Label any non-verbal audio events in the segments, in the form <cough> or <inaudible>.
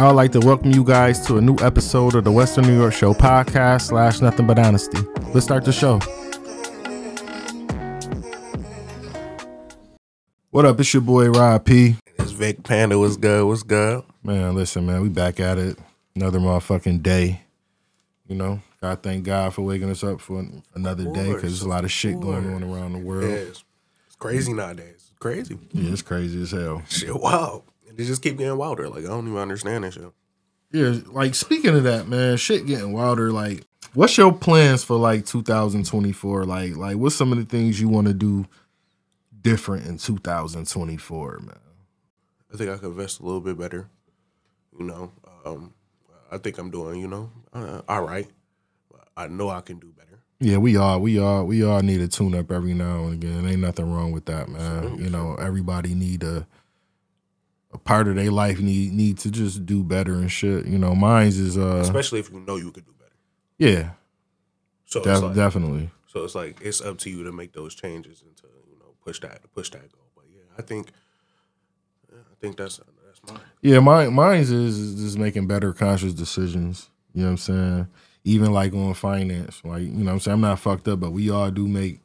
I would like to welcome you guys to a new episode of the Western New York Show podcast slash Nothing But Honesty. Let's start the show. What up? It's your boy Rob P. It's Vic Panda. What's good? What's good? Man, listen, man, we back at it. Another motherfucking day. You know, gotta thank God for waking us up for another day because there's a lot of shit going on around the world. Yeah, it's, it's crazy nowadays. It's crazy. Yeah, it's crazy as hell. Shit, wow. They just keep getting wilder. Like I don't even understand this shit. Yeah, like speaking of that, man, shit getting wilder. Like, what's your plans for like 2024? Like, like what's some of the things you want to do different in 2024, man? I think I could invest a little bit better. You know, um, I think I'm doing. You know, uh, all right. I know I can do better. Yeah, we all We all We all need a tune up every now and again. Ain't nothing wrong with that, man. You know, everybody need a a part of their life need need to just do better and shit. You know, mine's is uh Especially if you know you could do better. yeah, So def- like, definitely. so it's like it's up to you to make those changes and to you know push that push that goal. But yeah, I think yeah, I think that's that's mine. Yeah, mine mine's is, is just making better conscious decisions. You know what I'm saying? Even like on finance. Like, you know what I'm saying? I'm not fucked up, but we all do make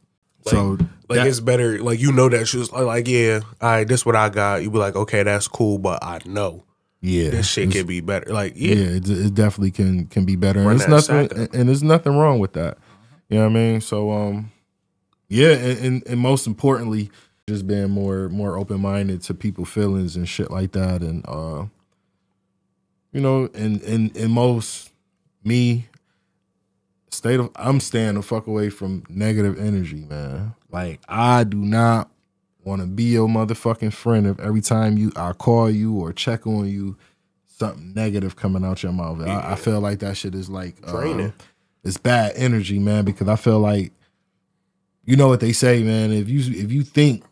so Like that- it's better. Like you know that shit's like, like yeah, all right, this what I got. You be like, okay, that's cool, but I know yeah. this shit can be better. Like yeah, yeah, it, it definitely can can be better. And it's nothing up. and there's nothing wrong with that. You know what I mean? So um yeah, and, and, and most importantly, just being more more open minded to people feelings and shit like that. And uh you know, and and and most me state of I'm staying the fuck away from negative energy, man. Like I do not want to be your motherfucking friend if every time you I call you or check on you, something negative coming out your mouth. I, I feel like that shit is like uh, it's bad energy, man. Because I feel like you know what they say, man. If you if you think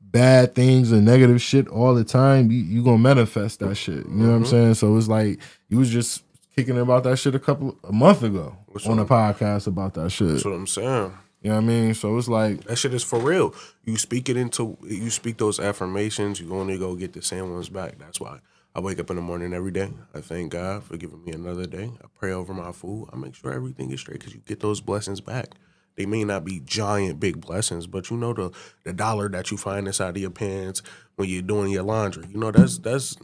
bad things and negative shit all the time, you you gonna manifest that shit. You know what I'm saying? So it's like you was just kicking about that shit a couple a month ago What's on a podcast about that shit. that's what I'm saying. You know what I mean? So it's like That shit is for real. You speak it into you speak those affirmations. You only going to go get the same ones back. That's why I wake up in the morning every day. I thank God for giving me another day. I pray over my food. I make sure everything is straight because you get those blessings back. They may not be giant big blessings, but you know the the dollar that you find inside of your pants when you're doing your laundry. You know that's that's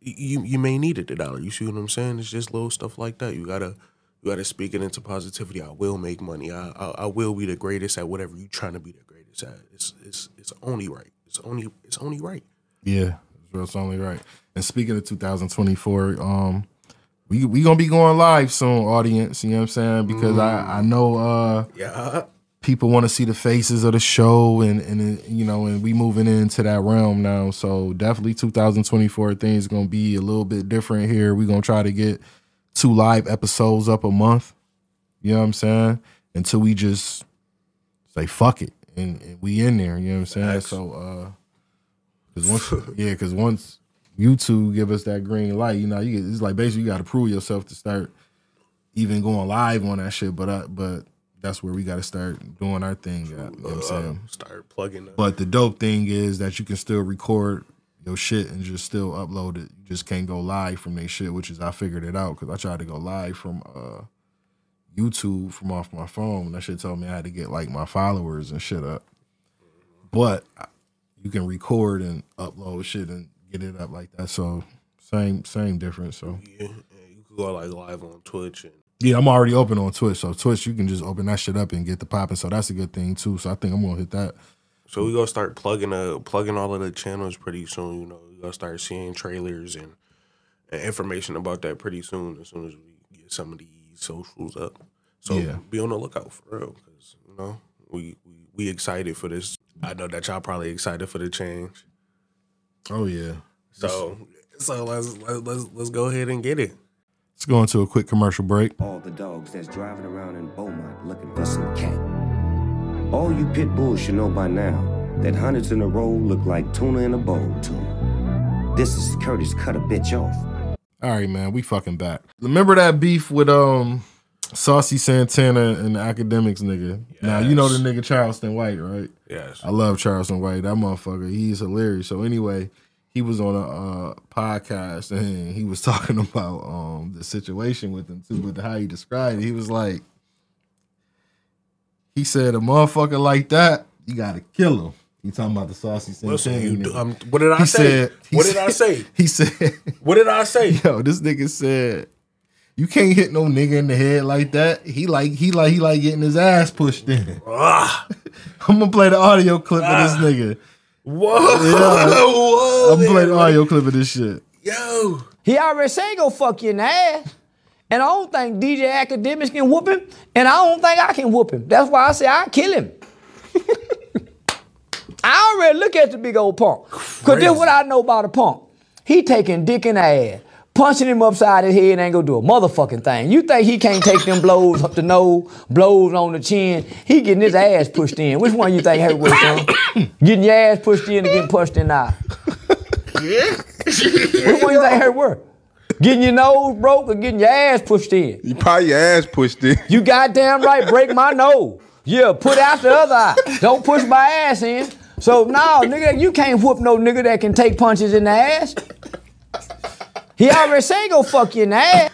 you you may need it the dollar. You see what I'm saying? It's just little stuff like that. You gotta you gotta speak it into positivity. I will make money. I I, I will be the greatest at whatever you're trying to be the greatest at. It's it's it's only right. It's only it's only right. Yeah, it's only right. And speaking of 2024, um, we we gonna be going live soon, audience. You know what I'm saying? Because I I know uh Yeah. People want to see the faces of the show, and and uh, you know, and we moving into that realm now. So definitely 2024 things gonna be a little bit different here. we're gonna try to get two live episodes up a month. You know what I'm saying? Until we just say fuck it and, and we in there. You know what I'm saying? Facts. So uh, cause once yeah, cause once YouTube give us that green light, you know, you it's like basically you got to prove yourself to start even going live on that shit. But uh, but that's where we got to start doing our thing. You know what I'm saying? Start plugging up. But the dope thing is that you can still record your shit and just still upload it. You just can't go live from their shit, which is I figured it out because I tried to go live from uh YouTube from off my phone. And that shit told me I had to get like my followers and shit up. But you can record and upload shit and get it up like that. So same same difference. So yeah, yeah, you could go like live on Twitch and yeah, I'm already open on Twitch. So Twitch, you can just open that shit up and get the popping. So that's a good thing too. So I think I'm gonna hit that. So we gonna start plugging uh plugging all of the channels pretty soon. You know, we gonna start seeing trailers and, and information about that pretty soon. As soon as we get some of these socials up, so Yeah. be on the lookout for real. Because you know we, we we excited for this. I know that y'all probably excited for the change. Oh yeah. So so let's let's let's, let's go ahead and get it. Let's go into a quick commercial break. all the dogs that's driving around in Beaumont looking for some cat. All you pit bulls should know by now that hundreds in a row look like tuna in a bowl to 'em. This is Curtis cut a bitch off. All right, man, we fucking back. Remember that beef with um Saucy Santana and the Akademiks nigga. Now you know the nigga Charleston White, right? Yes. I love Charleston White. That motherfucker, he's hilarious. So anyway, he was on a uh, podcast and he was <laughs> talking about um the situation with him too, but how he described it, he was like, he said a motherfucker like that, you gotta kill him. He talking about the saucy Listen, you do, um, what did I he say? said, what did I say? He said, <laughs> What did I say? yo, this nigga said. You can't hit no nigga in the head like that. He like he like he like getting his ass pushed in. Ah, <laughs> I'm gonna play the audio clip of this nigga. whoa, Yeah. whoa, I'm gonna play the audio clip of this shit. Yo, He already say go fuck you in the ass. And I don't think DJ Akademiks can whoop him. And I don't think I can whoop him. That's why I say I kill him. <laughs> I already look at the big old punk. Cause this what I know about a punk. He taking dick in the ass. Punching him upside his head ain't gonna do a motherfucking thing. You think he can't take them blows up the nose, blows on the chin? He getting his ass pushed in. Which one you think hurt worse, son? Getting your ass pushed in or getting pushed in the eye? Which one you think hurt worse? Getting your nose broke or getting your ass pushed in? You probably your ass pushed in. You goddamn right, break my nose. Yeah, put out the other eye. Don't push my ass in. So no, nigga, you can't whoop no nigga that can take punches in the ass. He already say go fuck you in the ass.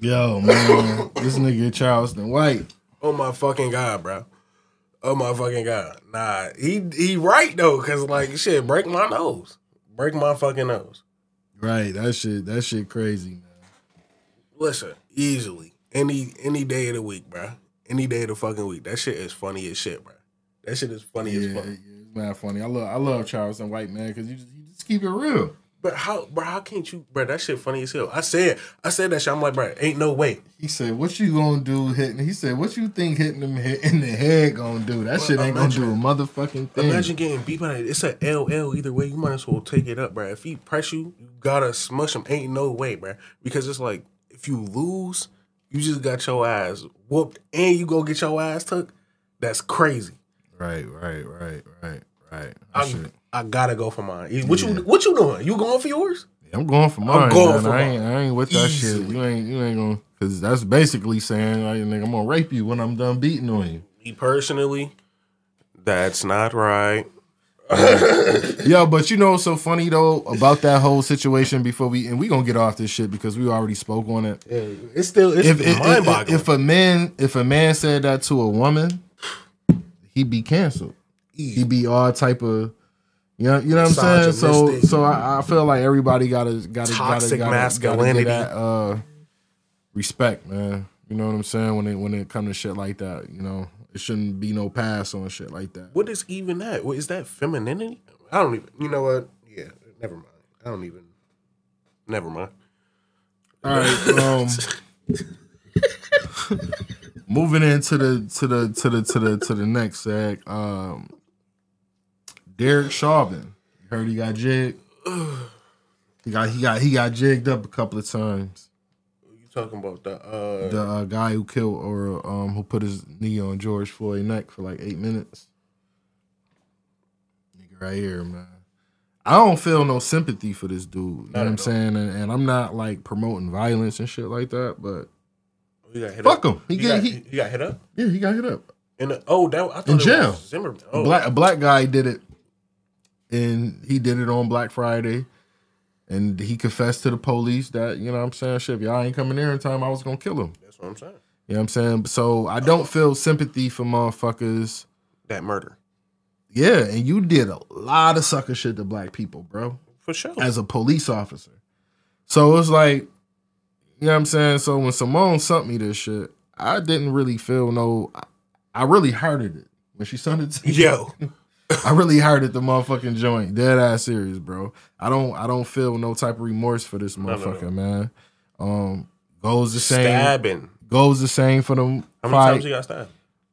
Yo, man, this nigga Charleston White. oh my fucking god, bro. Oh my fucking god. Nah, he he right though, cause like shit, break my nose, break my fucking nose. Right, that shit, that shit crazy, man. Listen, easily any any day of the week, bro. Any day of the fucking week. That shit is funny as shit, bro. That shit is funny Yeah, as fuck. yeah, it's mad funny. I love, I love Charleston White, man, because you just, you just keep it real. But how, bro? How can't you, bro? That shit funny as hell. I said, I said that shit. I'm like, bro, ain't no way. He said, "What you gonna do hitting?" He said, "What you think hitting him hit in the head gonna do? That shit ain't gonna do a motherfucking thing." Imagine getting beat by that. It's a LL either way. You might as well take it up, bro. If he press you, you gotta smush him. Ain't no way, bro. Because it's like if you lose, you just got your ass whooped, and you go get your ass took. That's crazy. Right, right, right, right, right. That I, shit. I gotta go for mine. What you What you doing? You going for yours? I'm going for mine. I'm going man. for I ain't, mine. I ain't with that Easily. shit. You ain't, you ain't gonna, cause that's basically saying, like, nigga, I'm gonna rape you when I'm done beating on you. Me personally, that's not right. <laughs> Yo, but you know what's so funny though about that whole situation before we and we gonna get off this shit because we already spoke on it. It's still it's If, if, mind if, boggling. if a man if a man said that to a woman, he'd be canceled. He'd be all type of you know, you know what I'm saying? So so I, I feel like everybody gotta gotta Toxic gotta, gotta, masculinity. Gotta get that, uh, respect, man. You know what I'm saying? When it when it come to shit like that, you know, it shouldn't be no pass on shit like that. what is even that? What is that femininity? I don't even. You know what? Yeah, never mind. I don't even. Never mind. All right. Um, <laughs> moving into the to the to the to the to the next seg. Um, Derek Chauvin. You heard he got jigged. He got he got he got jigged up a couple of times. You talking about the uh The uh, guy who killed or um who put his knee on George Floyd's neck for like eight minutes. Nigga right here, man. I don't feel no sympathy for this dude. You know what I'm saying? And, and I'm not like promoting violence and shit like that, but he got hit Fuck up? him. He He, got, he- he got hit up. yeah, he got hit up. In the, oh, that I thought In it jail. Zimmerman. A Oh, black a black guy did it, and he did it on Black Friday, and he confessed to the police that you know what I'm saying shit. If y'all ain't coming there in time, I was gonna kill him. that's what I'm saying. You know what I'm saying? So I don't feel sympathy for motherfuckers. That murder Yeah, and you did a lot of sucker shit to black people, bro, for sure. as a police officer. So it's like, you know what I'm saying? So when Simone sent me this shit, I didn't really feel no. I, I really hearted it when she sent it to me. Yo, <laughs> I really hearted the motherfucking joint. Dead ass serious, bro. I don't I don't feel no type of remorse for this no, no. motherfucker, man. Um goes the same stabbing. goes the same for them How many fight. times he got stabbed?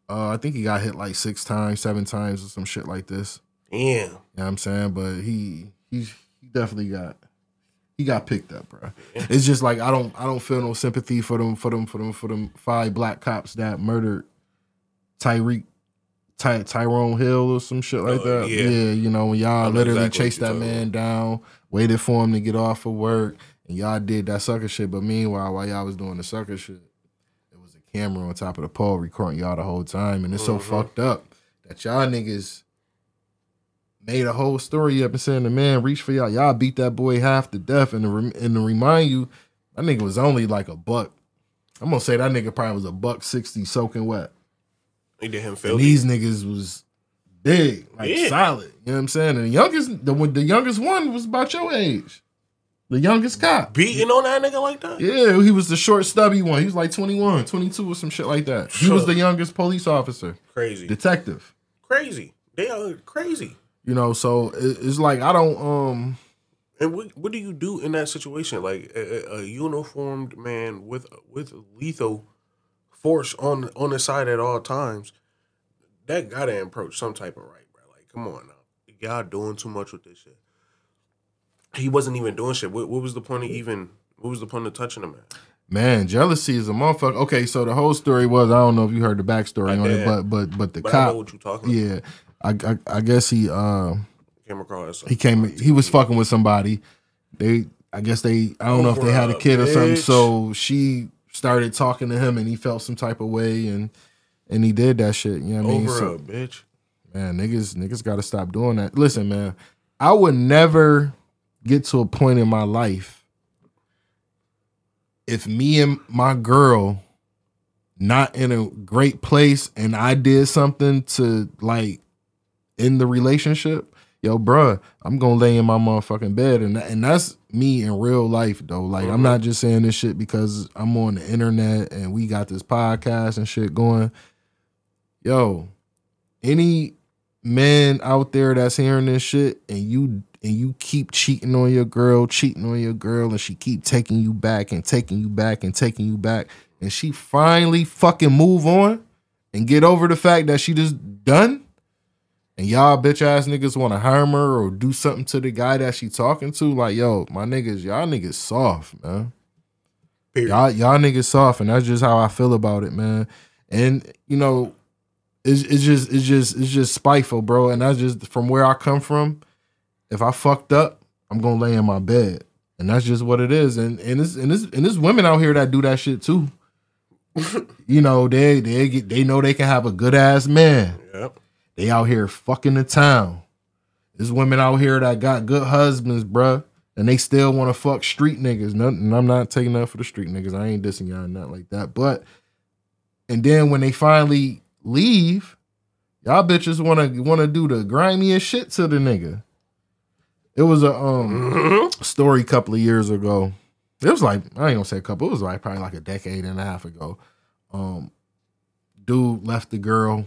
uh, I think he got hit like six times, seven times or some shit like this. Damn. You know what I'm saying? But he he he definitely got he got picked up, bro. It's just like I don't I don't feel no sympathy for them for them for them for them five black cops that murdered Tyreek Ty, Tyrone Hill or some shit like Oh, that. yeah. Yeah. you know when y'all literally exactly chased that man down, waited for him to get off of work, and y'all did that sucker shit. But meanwhile, while y'all was doing the sucker shit, it was a camera on top of the pole recording y'all the whole time, and it's so Mm-hmm. fucked up that y'all niggas made a whole story up and saying the man reached for y'all. Y'all beat that boy half to death. And to, rem- and to remind you, that nigga was only like a buck. I'm gonna say that nigga probably was a buck sixty soaking wet. He did him these niggas was big, like Yeah. solid. You know what I'm saying? And the youngest, the the youngest one was about your age. The youngest cop. beating on that nigga like that. Yeah, he was the short, stubby one. He was like 21, 22 or some shit like that. He was the youngest police officer, Crazy, detective. crazy. They are crazy. You know, so it's like I don't um And what what do you do in that situation? Like a, a- a uniformed man with with lethal force on on the side at all times, that gotta approach some type of right, bro. Like, come on now, y'all doing too much with this shit. He wasn't even doing shit. What, what was the point of even? What was the point of touching him? At? man, jealousy is a motherfucker. Okay, so the whole story was I don't know if you heard the backstory I on it, but but but the But I know cop, what you're talking about. yeah, I, I I guess he uh Came across. he came he was fucking with somebody. They I guess they I don't know if they had a kid or something. So she started talking to him and he felt some type of way and and he did that shit. You know what I mean? over So- a bitch. man, niggas, niggas got to stop doing that. Listen, man, I would never get to a point in my life if me and my girl not in a great place and I did something to like in the relationship. Yo, bruh, I'm gonna lay in my motherfucking bed, and and that's me in real life though. Like, I'm not just saying this shit because I'm on the internet and we got this podcast and shit going. Yo, any man out there that's hearing this shit and you and you keep cheating on your girl, cheating on your girl, and she keep taking you back and taking you back and taking you back, and she finally fucking move on and get over the fact that she just done, and y'all bitch ass niggas want to harm her or do something to the guy that she talking to, like yo, my niggas, y'all niggas soft, man. Period. Y'all y'all niggas soft, and that's just how I feel about it, man. And you know, it's it's just it's just it's just spiteful, bro. And that's just from where I come from. If I fucked up, I'm gonna lay in my bed, and that's just what it is. And and it's and it's and there's women out here that do that shit too. <laughs> you know, they they get they know they can have a good ass man. Yep. They out here fucking the town. There's women out here that got good husbands, bruh, and they still want to fuck street niggas. Nothing, I'm not taking that for the street niggas. I ain't dissing y'all not like that. But and then when they finally leave, y'all bitches want to want to do the grimiest shit to the nigga. It was a um story a couple of years ago. It was like I ain't gonna say a couple. It was like probably like a decade and a half ago. Um, dude left the girl.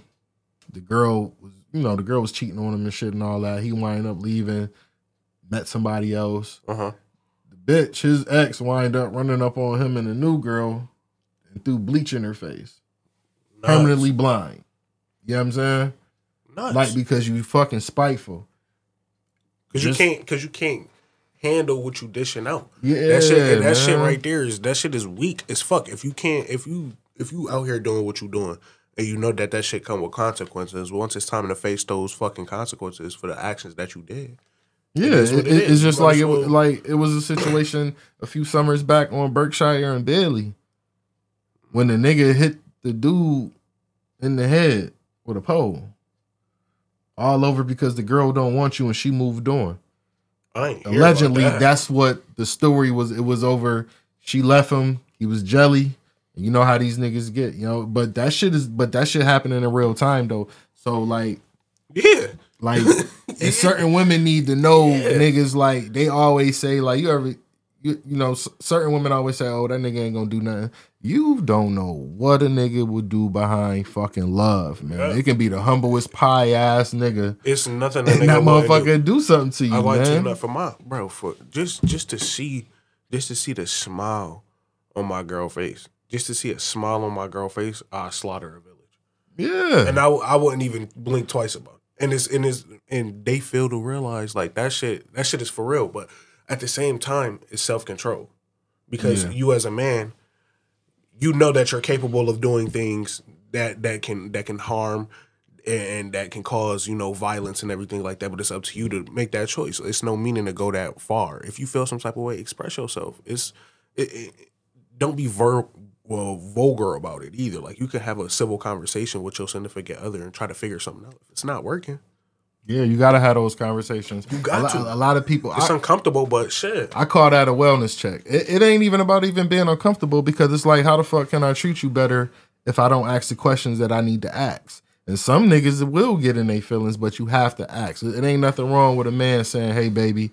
The girl was, you know, the girl was cheating on him and shit and all that. He wind up leaving, met somebody else. Uh huh. The bitch, his ex, wind up running up on him and a new girl and threw bleach in her face, permanently blind. You know what I'm saying? Nuts. Like because you fucking spiteful. Because you can't, because you can't handle what you dishing out. Yeah, that shit, and that shit right there is that shit is weak as fuck. If you can't, if you if you out here doing what you doing, and you know that that shit come with consequences. Once it's time to face those fucking consequences for the actions that you did. Yeah, it, it is. it's just You like it was like it was a situation a few summers back on Berkshire and Bailey when the nigga hit the dude in the head with a pole. All over because the girl don't want you and she moved on. Allegedly, that. that's what the story was. It was over. She left him. He was jelly. You know how these niggas get, you know. But that shit is. But that shit happening in real time though. So like, yeah. like, <laughs> and certain women need to know niggas. Like they always say, like you ever, you, you know, certain women always say, "Oh, that nigga ain't gonna do nothing." You don't know what a nigga would do behind fucking love, man. Yeah. It can be the humblest pie ass nigga, It's nothing that, that nigga wouldn't do. motherfucker do. something to you, I like to man. know for my bro for just just to see just to see the smile on my girl face, just to see a smile on my girl face, I slaughter a village, Yeah, and I I wouldn't even blink twice about it. And it's and it's and they fail to realize like that shit that shit is for real, but at the same time it's self control because Yeah. you as a man, you know that you're capable of doing things that that can that can harm and that can cause you know violence and everything like that but it's up to you to make that choice. It's no meaning to go that far. If you feel some type of way express yourself. It's it, it, don't be ver- well vulgar about it either like you can have a civil conversation with your significant other and try to figure something out if it's not working Yeah, you gotta have those conversations. You got a, to. A lot of people. It's I, uncomfortable, but shit. I call that a wellness check. It, it ain't even about even being uncomfortable because it's like, how the fuck can I treat you better if I don't ask the questions that I need to ask? And some niggas will get in their feelings, but you have to ask. It, it ain't nothing wrong with a man saying, "Hey, baby,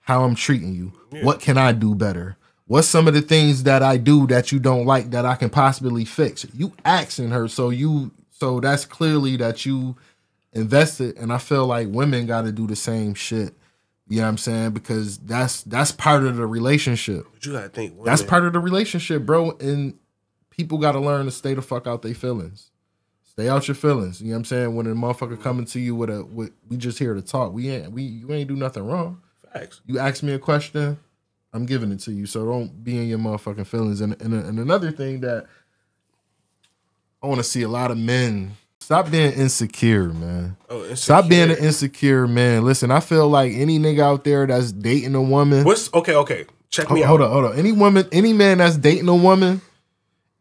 how I'm treating you? What can I do better? What's some of the things that I do that you don't like that I can possibly fix?" You asking her, so you, so that's clearly that you invested, and I feel like women got to do the same shit. You know what I'm saying? Because that's that's part of the relationship. But you gotta think. Women, That's part of the relationship, bro. And people got to learn to stay the fuck out their feelings. Stay out your feelings. You know what I'm saying? When a motherfucker coming to you with a, with, we just here to talk. We ain't, we, you ain't do nothing wrong. facts. You ask me a question, I'm giving it to you. So don't be in your motherfucking feelings. And and, and another thing that I want to see a lot of men stop being insecure, man. Oh, Stop being an insecure. insecure man. Listen, I feel like any nigga out there that's dating a woman. What's okay? Okay, check me out. hold on, hold on. Any woman, any man that's dating a woman,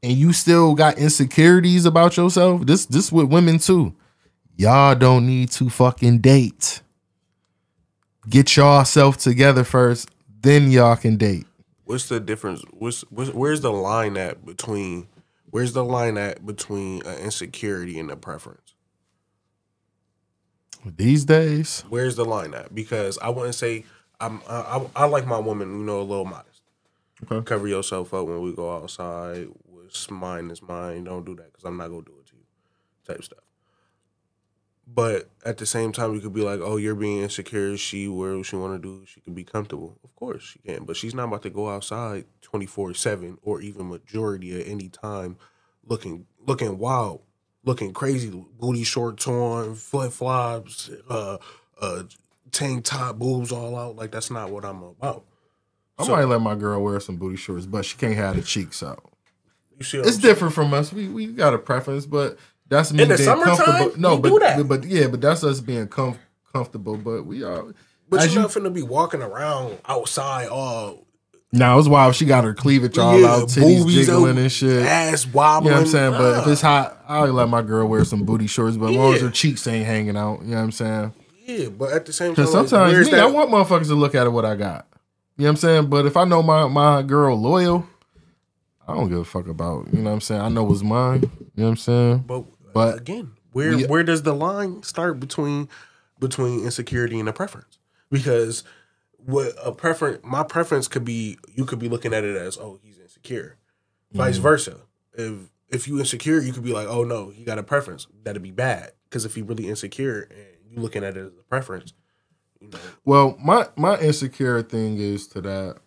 and you still got insecurities about yourself. This, this with women too. Y'all don't need to fucking date. Get yourself together first, then y'all can date. What's the difference? What's, what's where's the line at between? Where's the line at between uh, insecurity and a preference? These days, Where's the line at? Because I wouldn't say I'm. I, I, I like my woman, you know, a little modest. Okay. Cover yourself up when we go outside. What's mine is mine. Don't do that because I'm not gonna do it to you. Type stuff. But at the same time, you could be like, "Oh, you're being insecure. She where she want to do. She can be comfortable. Of course she can. But she's not about to go outside 24 seven or even majority at any time, looking looking wild, looking crazy, booty shorts on, flip flops, uh, uh, tank top, boobs all out. Like that's not what I'm about. I So- might let my girl wear some booty shorts, but she can't have the cheeks out. It's different from us. We we got a preference, but that's me In the being summertime, comfortable. No, but do that. but yeah, but that's us being com- comfortable. But we are. But you're you, not finna be walking around outside all now it's wild. She got her cleavage all yeah, out, titties jiggling and shit. ass You wobbling. know what I'm saying? But if it's hot, I'll let my girl wear some booty shorts. But as long as her cheeks ain't hanging out, you know what I'm saying? yeah, but at the same time, sometimes me, I want motherfuckers to look at what I got. You know what I'm saying? But if I know my my girl loyal, I don't give a fuck about. You know what I'm saying? I know what's mine. You know what I'm saying? But, But again, where we- where does the line start between between insecurity and a preference? Because what a preference, my preference could be, you could be looking at it as, oh, he's insecure. Vice Mm-hmm. versa. If if you insecure, you could be like, oh no, he got a preference. That'd be bad. Because if he really insecure and you looking at it as a preference, you know, Well, my my insecure thing is to that.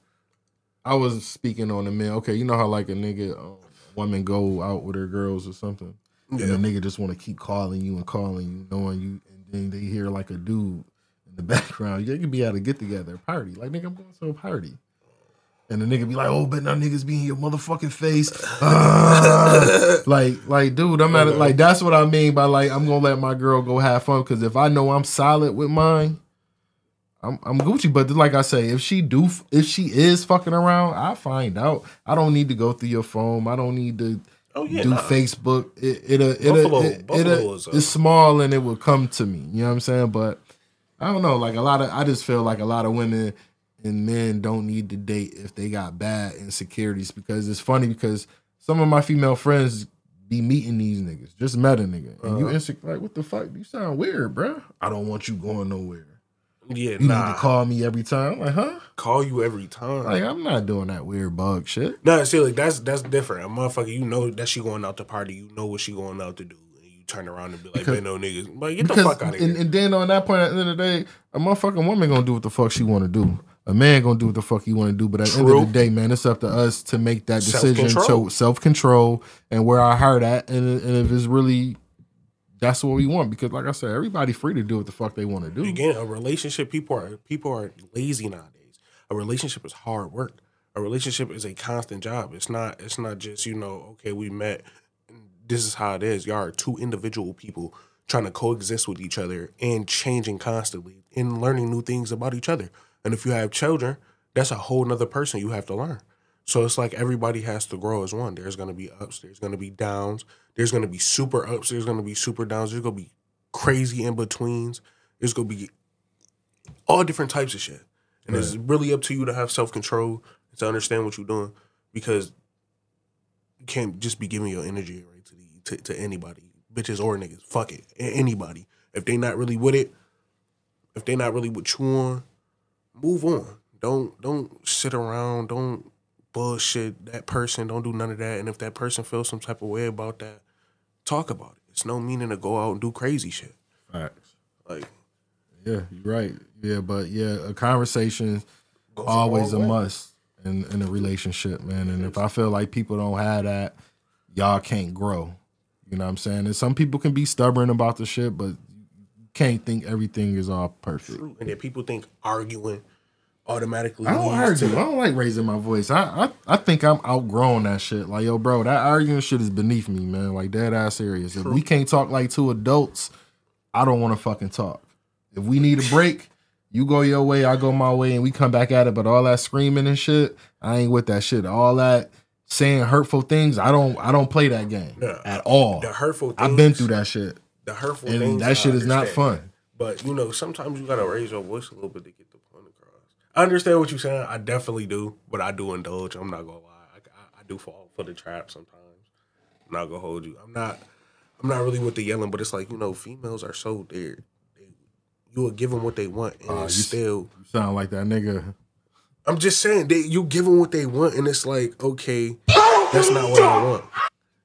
I was speaking on the men. Okay, you know how like a nigga, um, woman go out with her girls or something, and the nigga just want to keep calling you and calling you, knowing you, and then they hear like a dude in the <laughs> background. You could be at a get together, party. Like nigga, I'm going to a party. And the nigga be like, "Oh, but now niggas be in your motherfucking face." <laughs> Ah. like, like, dude, I'm at it. Like, that's what I mean by like, I'm gonna let my girl go have fun because if I know I'm solid with mine, I'm I'm Gucci. But like I say, if she do, if she is fucking around, I find out. I don't need to go through your phone. I don't need to oh yeah, do nah. Facebook. It it'll it'll, it, is, uh, it's small and it will come to me. You know what I'm saying? But I don't know. Like a lot of, I just feel like a lot of women and men don't need to date if they got bad insecurities because it's funny because some of my female friends be meeting these niggas. Just met a nigga and you Uh-huh. insecure. Like what the fuck? You sound weird, bruh. I don't want you going nowhere. Yeah, You nah. need to call me every time. Like, huh? call you every time. Like I'm not doing that weird bug shit. No, see, like that's that's different. A motherfucker, you know that she going out to party. You know what she going out to do, and you turn around and be like, Because- "Man, no niggas, like get the fuck out of here." and, and then on that point, at the end of the day, a motherfucking woman gonna do what the fuck she want to do. A man gonna do what the fuck he want to do. But at the end of the day, man, it's up to us to make that decision. Self-control. So self control and where our heart at, and, and if it's really that's what we want. Because like I said, everybody free to do what the fuck they want to do. Again, a relationship, people are people are lazy nowadays. A relationship is hard work. A relationship is a constant job. It's not. It's not just you know. Okay, we met. This is how it is. Y'all are two individual people trying to coexist with each other and changing constantly and learning new things about each other. And if you have children, that's a whole nother person you have to learn. So it's like everybody has to grow as one. There's gonna be ups, there's gonna be downs, there's gonna be super ups, there's gonna be super downs, there's gonna be crazy in betweens. There's gonna be all different types of shit, and it's really up to you to have self control to understand what you're doing because you can't just be giving your energy away to the to, to anybody, bitches or niggas. Fuck it, anybody. If they not really with it, if they not really with you on, move on. Don't don't sit around. Don't bullshit that person. Don't do none of that. And if that person feels some type of way about that, talk about it. It's no meaning to go out and do crazy shit. Facts. Like Yeah, you're right. Yeah, but yeah, a conversation always a way. must in in a relationship, man. And if I feel like people don't have that, y'all can't grow. You know what I'm saying? And some people can be stubborn about the shit, but you can't think everything is all perfect. true. And then people think arguing automatically. I don't leads to- argue. I don't like raising my voice. I, I I think I'm outgrown that shit. Like, yo, bro, that arguing shit is beneath me, man. Like, dead ass serious. If we can't talk like two adults, I don't want to fucking talk. If we need a break, you go your way, I go my way, and we come back at it. But all that screaming and shit, I ain't with that shit. All that saying hurtful things, I don't I don't play that game Yeah. at all. The hurtful things. I've been through that shit, The hurtful and things. that I shit is not fun. But you know, sometimes you gotta raise your voice a little bit to get the point across. I understand what you're saying. I definitely do, but I do indulge. I'm not gonna lie. I, I, I do fall for the trap sometimes. I'm not gonna hold you. I'm not. I'm not really with the yelling, but it's like you know, females are so there. They, you will give them what they want, and ah, it's you- still. You sound like that nigga. I'm just saying, they, you give them what they want, and it's like, okay, that's not what I want.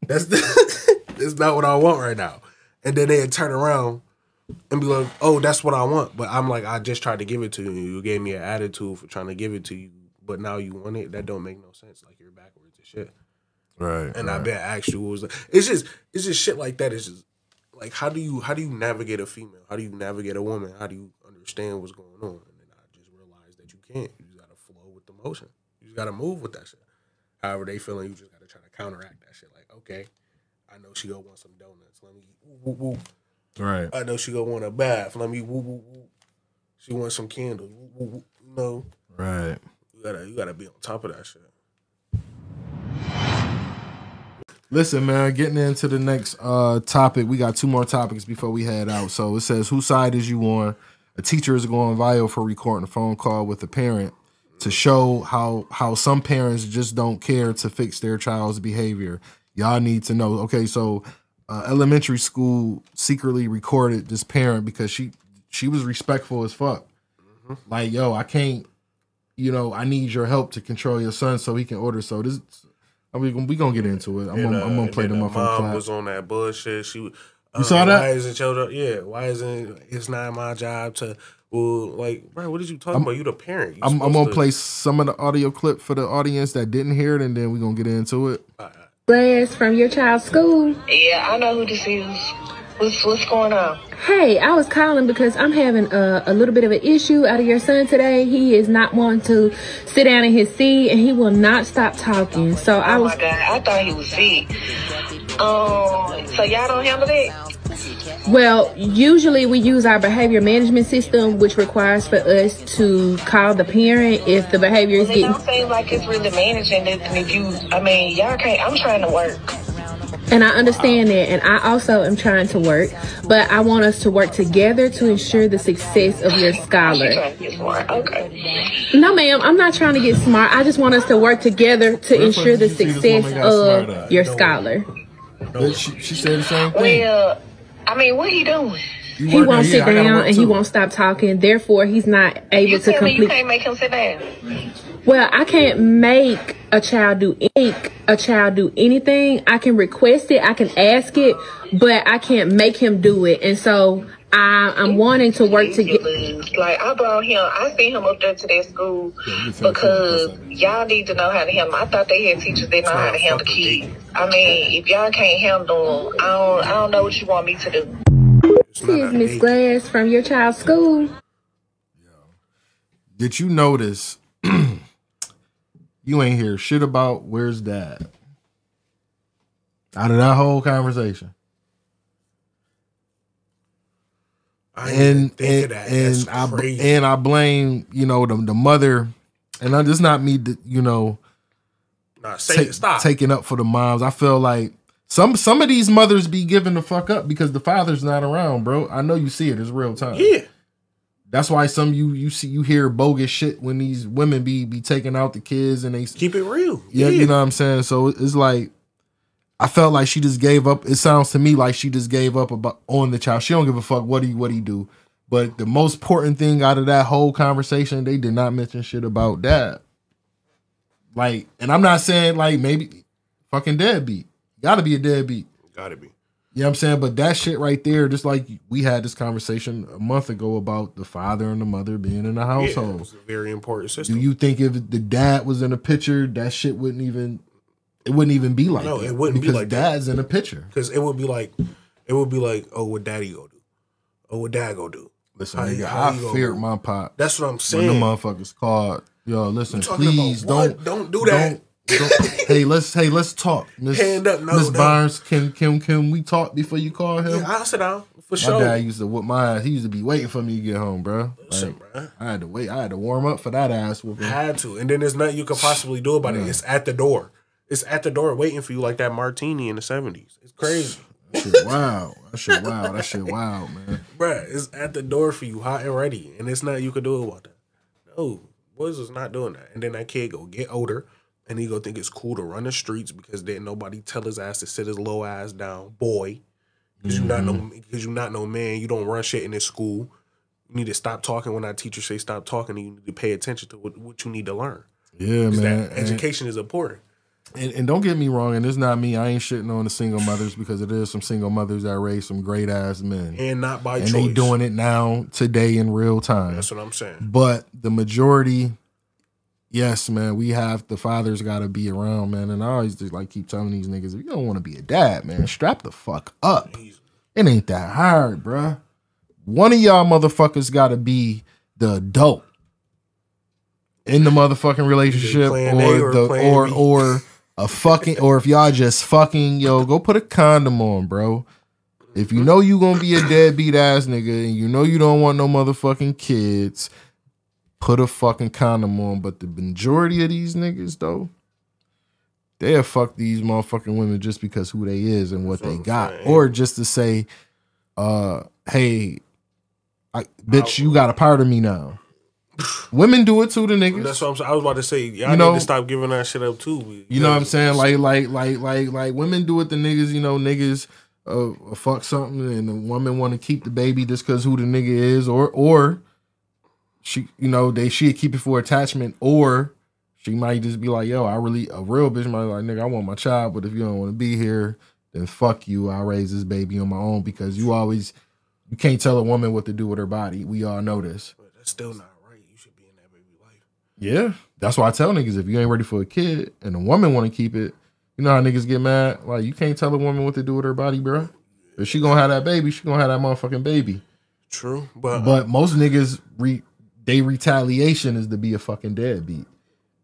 That's the, <laughs> that's not what I want right now. And then they turn around and be like, oh, that's what I want. But I'm like, I just tried to give it to you. You gave me an attitude for trying to give it to you, but now you want it. That don't make no sense. Like you're backwards and shit. Right. And I bet asked you what was like, it's just it's just shit like that. It's just like how do you how do you navigate a female? How do you navigate a woman? How do you understand what's going on? And then I just realized that you can't. You just gotta flow with the motion. You just gotta move with that shit. However they feeling, you just gotta try to counteract that shit. Like, okay, I know she gonna want some donuts. Let me woo, woo, woo. Right. I know she gonna want a bath. Let me woo woo woo. She wants some candles. Woo, woo, woo. Know, Right. you gotta you gotta be on top of that shit. Listen, man, getting into the next uh topic. We got two more topics before we head out. So it says, Whose side is you on? A teacher is going viral for recording a phone call with a parent to show how how some parents just don't care to fix their child's behavior. Y'all need to know. Okay, so uh, elementary school secretly recorded this parent because she she was respectful as fuck. Like, yo, I can't, you know, I need your help to control your son so he can order. So this I mean, we gonna get into it. I'm, And, gonna, uh, I'm gonna play the on mom clap. was on that bullshit. She. You saw that? Why isn't children? Yeah. Why isn't it's not my job to? Well, like, bro, what did you talking about? You the parent. You I'm, I'm gonna to- play some of the audio clip for the audience that didn't hear it, and then we're gonna get into it. Glass from your child's school. Yeah, I know who this is. What's what's going on? Hey, I was calling because I'm having a, a little bit of an issue out of your son today. He is not wanting to sit down in his seat and he will not stop talking. So I Oh was my god, I thought he was sick. Um, so y'all don't handle that? Well, usually we use our behavior management system, which requires for us to call the parent if the behavior is It getting don't seem like it's really managing it. And if you, I mean, y'all can't. I'm trying to work. And I understand that, and I also am trying to work, but I want us to work together to ensure the success of your scholar. trying to get smart? Okay. No, ma'am, I'm not trying to get smart. I just want us to work together to Where ensure the did you see this success woman got smart of your No. scholar. But She, she said the same thing. Well, I mean, what he doing? You He won't sit I down and he won't stop talking. Therefore, he's not able You to tell me you can't make him sit down. Well, I can't make a child do make a child do anything. I can request it, I can ask it, but I can't make him do it. And so I, I'm wanting to work together. Like I brought him, I sent him up there to that school you because y'all need to know how to handle. I thought they had teachers that know how to handle kids. I mean, if y'all can't handle them, I don't, I don't know what you want me to do. It's not Is a Miss. Glass from your child's school? Did you notice? <clears throat> you ain't hear shit about where's dad out of that whole conversation. I and and. And I and I blame you know the the mother, and I'm just not me that, you know nah, say. Stop. taking up for the moms. I feel like some some of these mothers be giving the fuck up because the father's not around, bro. I know you see it; it's real time. yeah. That's why some you you see you hear bogus shit when these women be be taking out the kids and they Keep it real. yeah, you know what I'm saying. So it's like I felt like she just gave up. It sounds to me like she just gave up about on the child. She don't give a fuck what he what he do. But the most important thing out of that whole conversation, they did not mention shit about dad. Like, and I'm not saying like maybe fucking deadbeat. Got to be a deadbeat. Gotta be. You know what I'm saying? But that shit right there, just like we had this conversation a month ago about the father and the mother being in the Yeah, household. it's a very important system. Do you think if the dad was in a picture, that shit wouldn't even it wouldn't even be like No, that? it wouldn't be like that. dad's in a picture. Because it would be like, it would be like, oh, what daddy go do? Oh, what dad go do? Listen, How nigga, how I feared move? my pop That's what I'm saying. when the motherfuckers called. Yo, listen, please don't Don't do that. don't- don't- <laughs> hey, let's hey, let's talk. Miss Hand up, no, Miss no. Barnes, can can can we talk before you call him? yeah, I'll sit down for my sure. My dad used to whoop my ass. He used to be waiting for me to get home, bro. Listen, Like, bruh. I had to wait. I had to warm up for that ass whooping. Had to, and then there's nothing you could possibly do about it. It's at the door. It's at the door waiting for you, like that martini in the '70s. It's crazy, That shit wow. That shit wow. That shit wow, man. bruh. It's at the door for you, hot and ready, and it's not you could do it about that. No, boys is not doing that. And then that kid go get older, and he go think it's cool to run the streets because didn't nobody tell his ass to sit his low ass down, boy. Because you not mm-hmm. no, because you not no man. You don't run shit in this school. You need to stop talking when our teacher say stop talking. And you need to pay attention to what, what you need to learn. Yeah, man. that And- education is important. And, and don't get me wrong, and it's not me. I ain't shitting on the single mothers because it is some single mothers that raise some great ass men, and not by and choice. they doing it now today in real time. That's what I'm saying. But the majority, yes, man, we have the fathers got to be around, man. And I always just like keep telling these niggas, if you don't want to be a dad, man, strap the fuck up. It ain't that hard, bruh. One of y'all motherfuckers got to be the adult in the motherfucking relationship, or or the or or a fucking, or if y'all just fucking, yo, go put a condom on, bro. If you know you gonna be a deadbeat ass nigga and you know you don't want no motherfucking kids, put a fucking condom on. But the majority of these niggas though, they'll fuck these motherfucking women just because who they is and what they got. saying. Or just to say, uh, hey, I, bitch, you got a part of me now. Women do it too to niggas. That's what I'm saying. I was about to say, y'all You know- need to stop giving that shit up too. You know what I'm saying? Like, like, like, like, like women do it to niggas. You know, niggas uh, fuck something, and the woman want to keep the baby just because who the nigga is, or or she, you know, they she keep it for attachment, or she might just be like, yo, I really a real bitch might be like, nigga, I want my child, but if you don't want to be here, then fuck you. I'll raise this baby on my own because you always you can't tell a woman what to do with her body. We all know this. But that's still not right. You should be in that baby life. Yeah, that's why I tell niggas if you ain't ready for a kid and a woman want to keep it, you know how niggas get mad. Like you can't tell a woman what to do with her body, bro. If she gonna have that baby, she gonna have that motherfucking baby. True, but, uh, But most niggas re they retaliation is to be a fucking deadbeat.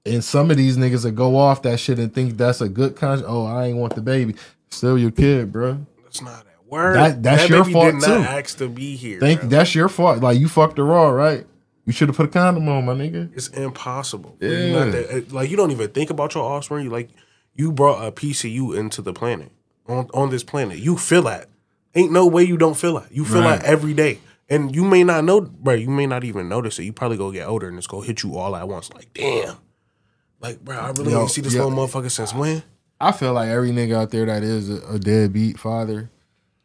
And some of these niggas that go off that shit and think that's a good conscience. Oh, I ain't want the baby. Still your kid, bro. that's not that word. That- that's that your fault, too. ask to be here. Think bro. that's your fault. Like you fucked her raw, right? You should have put a condom on, my nigga. It's impossible. Yeah. Not that- eh, like you don't even think about your offspring. You like you brought a piece of you into the planet on on this planet. You feel that. Ain't no way you don't feel that. You feel Right. that every day. And you may not know, bro. You may not even notice it. You probably go get older and it's gonna hit you all at once. Like, damn. Like, bro, I really Yo, ain't see this yo. little motherfucker since when? I feel like every nigga out there that is a, a deadbeat father,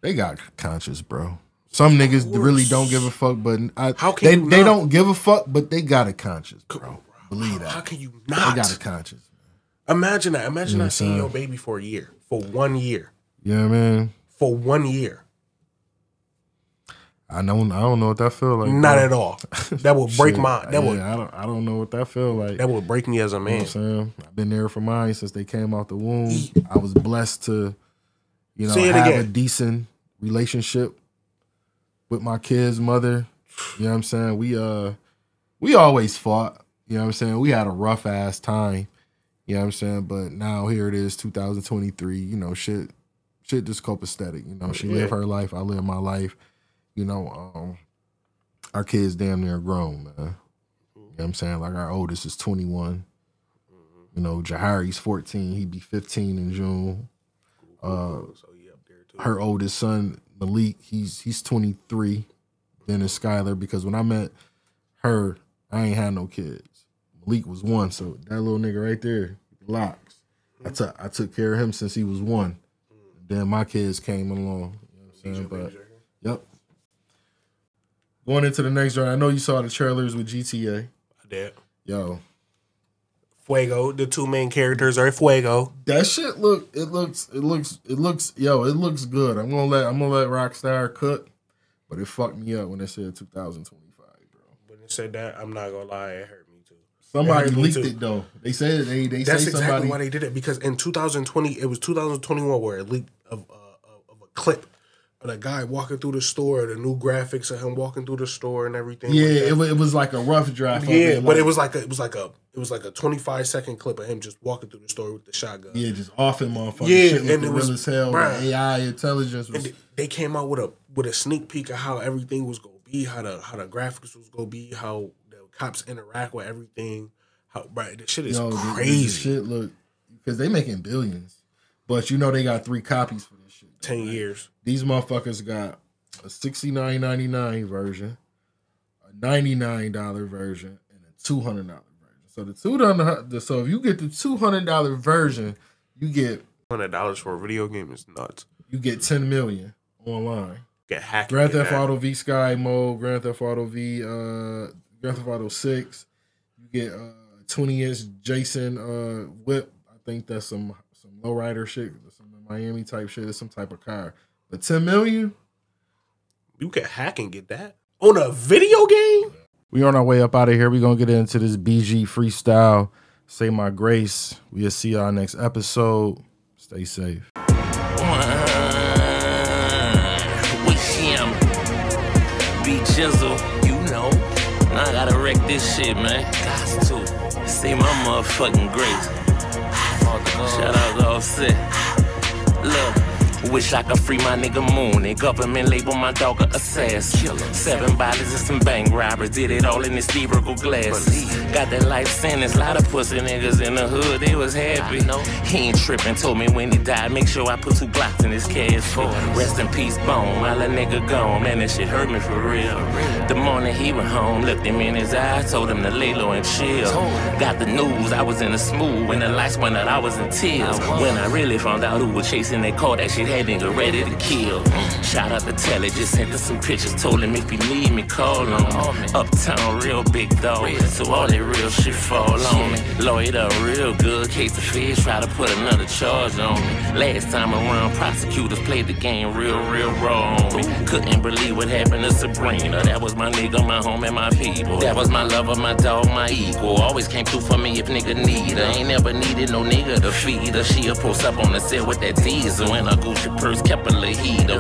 they got conscience, bro. Some niggas really don't give a fuck, but I, How can they you they not? don't give a fuck, but they got a conscience, bro. Believe that. How can you not? They got a conscience. Imagine that. Imagine Yeah, not seeing your baby for a year, for one year, You know I mean? for one year. I know I don't know what that feel like. Not bro. at all. <laughs> That would break my. That yeah, would I don't I don't know what that feel like. that would break me as a You know man. what I'm saying? I've been there for mine since they came out the womb. I was blessed to, you know, have a decent relationship with my kid's mother. You know what I'm saying? We uh we always fought. You know what I'm saying? We had a rough ass time. You know what I'm saying? But now here it is, 2023. You know, shit, shit just copacetic. You know, she lived her life, I live my life. You know, um, our kids damn near grown, man. You know what I'm saying? Like our oldest is 21. You know, Jahari's 14. He'd be 15 in June. Uh, So you up there too. her oldest son, Malik, he's he's 23. Then is Skylar. Because when I met her. I ain't had no kids. Malik was one, so that little nigga right there, locks. I mm-hmm. took I took care of him since he was one. Then my kids came along. You know what I'm saying? But yep. Going into the next round, I know you saw the trailers with GTA. I did. Yo, Fuego. The two main characters are Fuego. that shit look it looks it looks it looks yo it looks good. I'm gonna let I'm gonna let Rockstar cook, but it fucked me up when it said 2025, bro. When it said that, I'm not gonna lie, it hurt me too. Somebody hurt me leaked too. it though. They said they they That's exactly somebody why they did it because in 2020, it was 2021 where it leaked of, uh, of a clip of a guy walking through the store, the new graphics of him walking through the store and everything. yeah like it, wa- it was like a rough draft. yeah, it, but it was like a, it was like a it was like a 25 second clip of him just walking through the store with the shotgun. yeah just off him motherfucker. Yeah, shit and it real was- as hell. bruh. AI intelligence was they- they came out with a with a sneak peek of how everything was gonna be, how the how the graphics was gonna be, how the cops interact with everything. How right, the shit is yo crazy. shit look because they making billions, but you know they got three copies for this shit. Ten years. These motherfuckers got a sixty nine ninety nine version, a ninety nine dollar version, and a two hundred dollar. So the two hundred, so if you get the two hundred dollar version, you get Hundred dollars for a video game is nuts. you get ten million online. Get hacked. Grand Theft. Auto V Sky mode, Grand Theft Auto V, uh, Grand Theft Auto Six. You get uh, twenty inch Jason uh whip. I think that's some some lowrider shit, some Miami type shit. It's some type of car. But ten million. You can hack and get that on a video game. We on our way up out of here. We gonna get into this BG freestyle. Say my grace. We'll see y'all next episode. Stay safe. We shim. Be jizzle, you know. Now I gotta wreck this shit, man. Got to. See my motherfucking grace. Shout out to Offset. Look, wish I could free my nigga Moon and government label my dog a assassin. Seven bodies and some bank robbers, did it all in this theatrical glasses. Got that life sentence, lot of pussy niggas in the hood, they was happy. He ain't tripping, told me when he died, make sure I put two blocks in his casket. Rest in peace, bone, while a nigga gone, man, that shit hurt me for real. The morning he went home, looked him in his eyes, told him to lay low and chill. Got the news, I was in a smooth, when the lights went out, I was in tears. When I really found out who was chasing that car, that shit had nigga ready to kill. Shout out to Telly, just sent us some pictures, told him if you need me, call on me. Uptown, real big dog, so all that real shit fall on me. Lawyered up real good, case the feds try to put another charge on me. Last time around, prosecutors played the game real, real raw on me. Couldn't believe what happened to Sabrina. That was my nigga, my home, and my people. That was my lover, my dog, my equal. Always came through for me if nigga need her. Ain't never needed no nigga to feed her. She'll post up on the set with that teaser. When her Gucci purse kept a.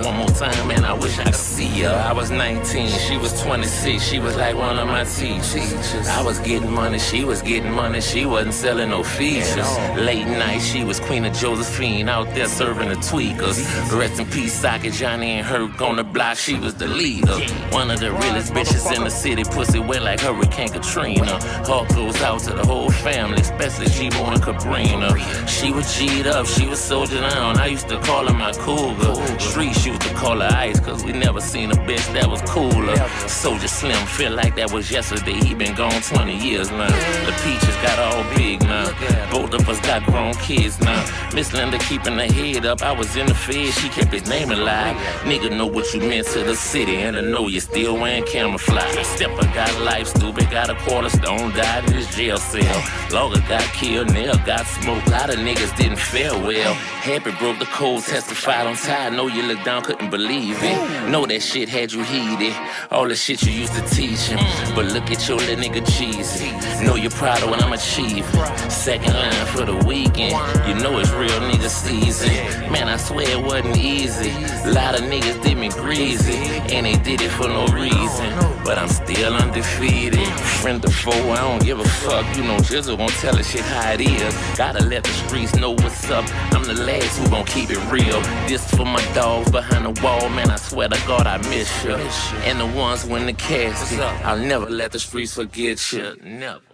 One more time, man, I wish I could see her. I was 19, she was 26. She was like one of my teachers. I was getting money, she was getting money. She wasn't selling no features. Late night, she was Queen of Josephine out there serving the tweakers. Rest in peace, Socket Johnny and Herc on the block. She was the leader. One of the realest bitches in the city. Pussy wet like Hurricane Katrina. Heart goes out to the whole family, especially G-Bo and Cabrina. She was G'd up, she was soldier down. I used to call her my cougar. Streets used to call her ice, cause we never seen a bitch that was cooler. Soldier Slim, feel like that was yesterday. He been gone 20 years now. The peaches got all big now. Both of us got grown kids now. Miss Linda keeping her head up. I was in the fed, she kept his name alive. Nigga know what you meant to the city, and I know you still wearing camouflage. Stepper got life, stupid, got a quarter stone, died in his jail cell. Logger got killed, Nail got smoked. a lot of niggas didn't fare well. Happy broke the cold code, testified on time. Know you looked down, couldn't believe it. Know that shit had you heated. All the shit you used to teach him. But look at your little nigga cheesy. Know you're proud of what I'm achieving. Second line for the weekend. You know it's real nigga season. Man, I swear it wasn't easy. A lot of niggas did me greasy. And they did it for no reason. But I'm still undefeated. Friend or foe, I don't give a fuck. You know, Jizzle gon' tell us shit how it is. Gotta let the streets know what's up. I'm the last who gon' keep it real. This for my dogs behind the wall, man. I swear to God, I miss you. And the ones when the casket. I'll never let the streets forget you. Never.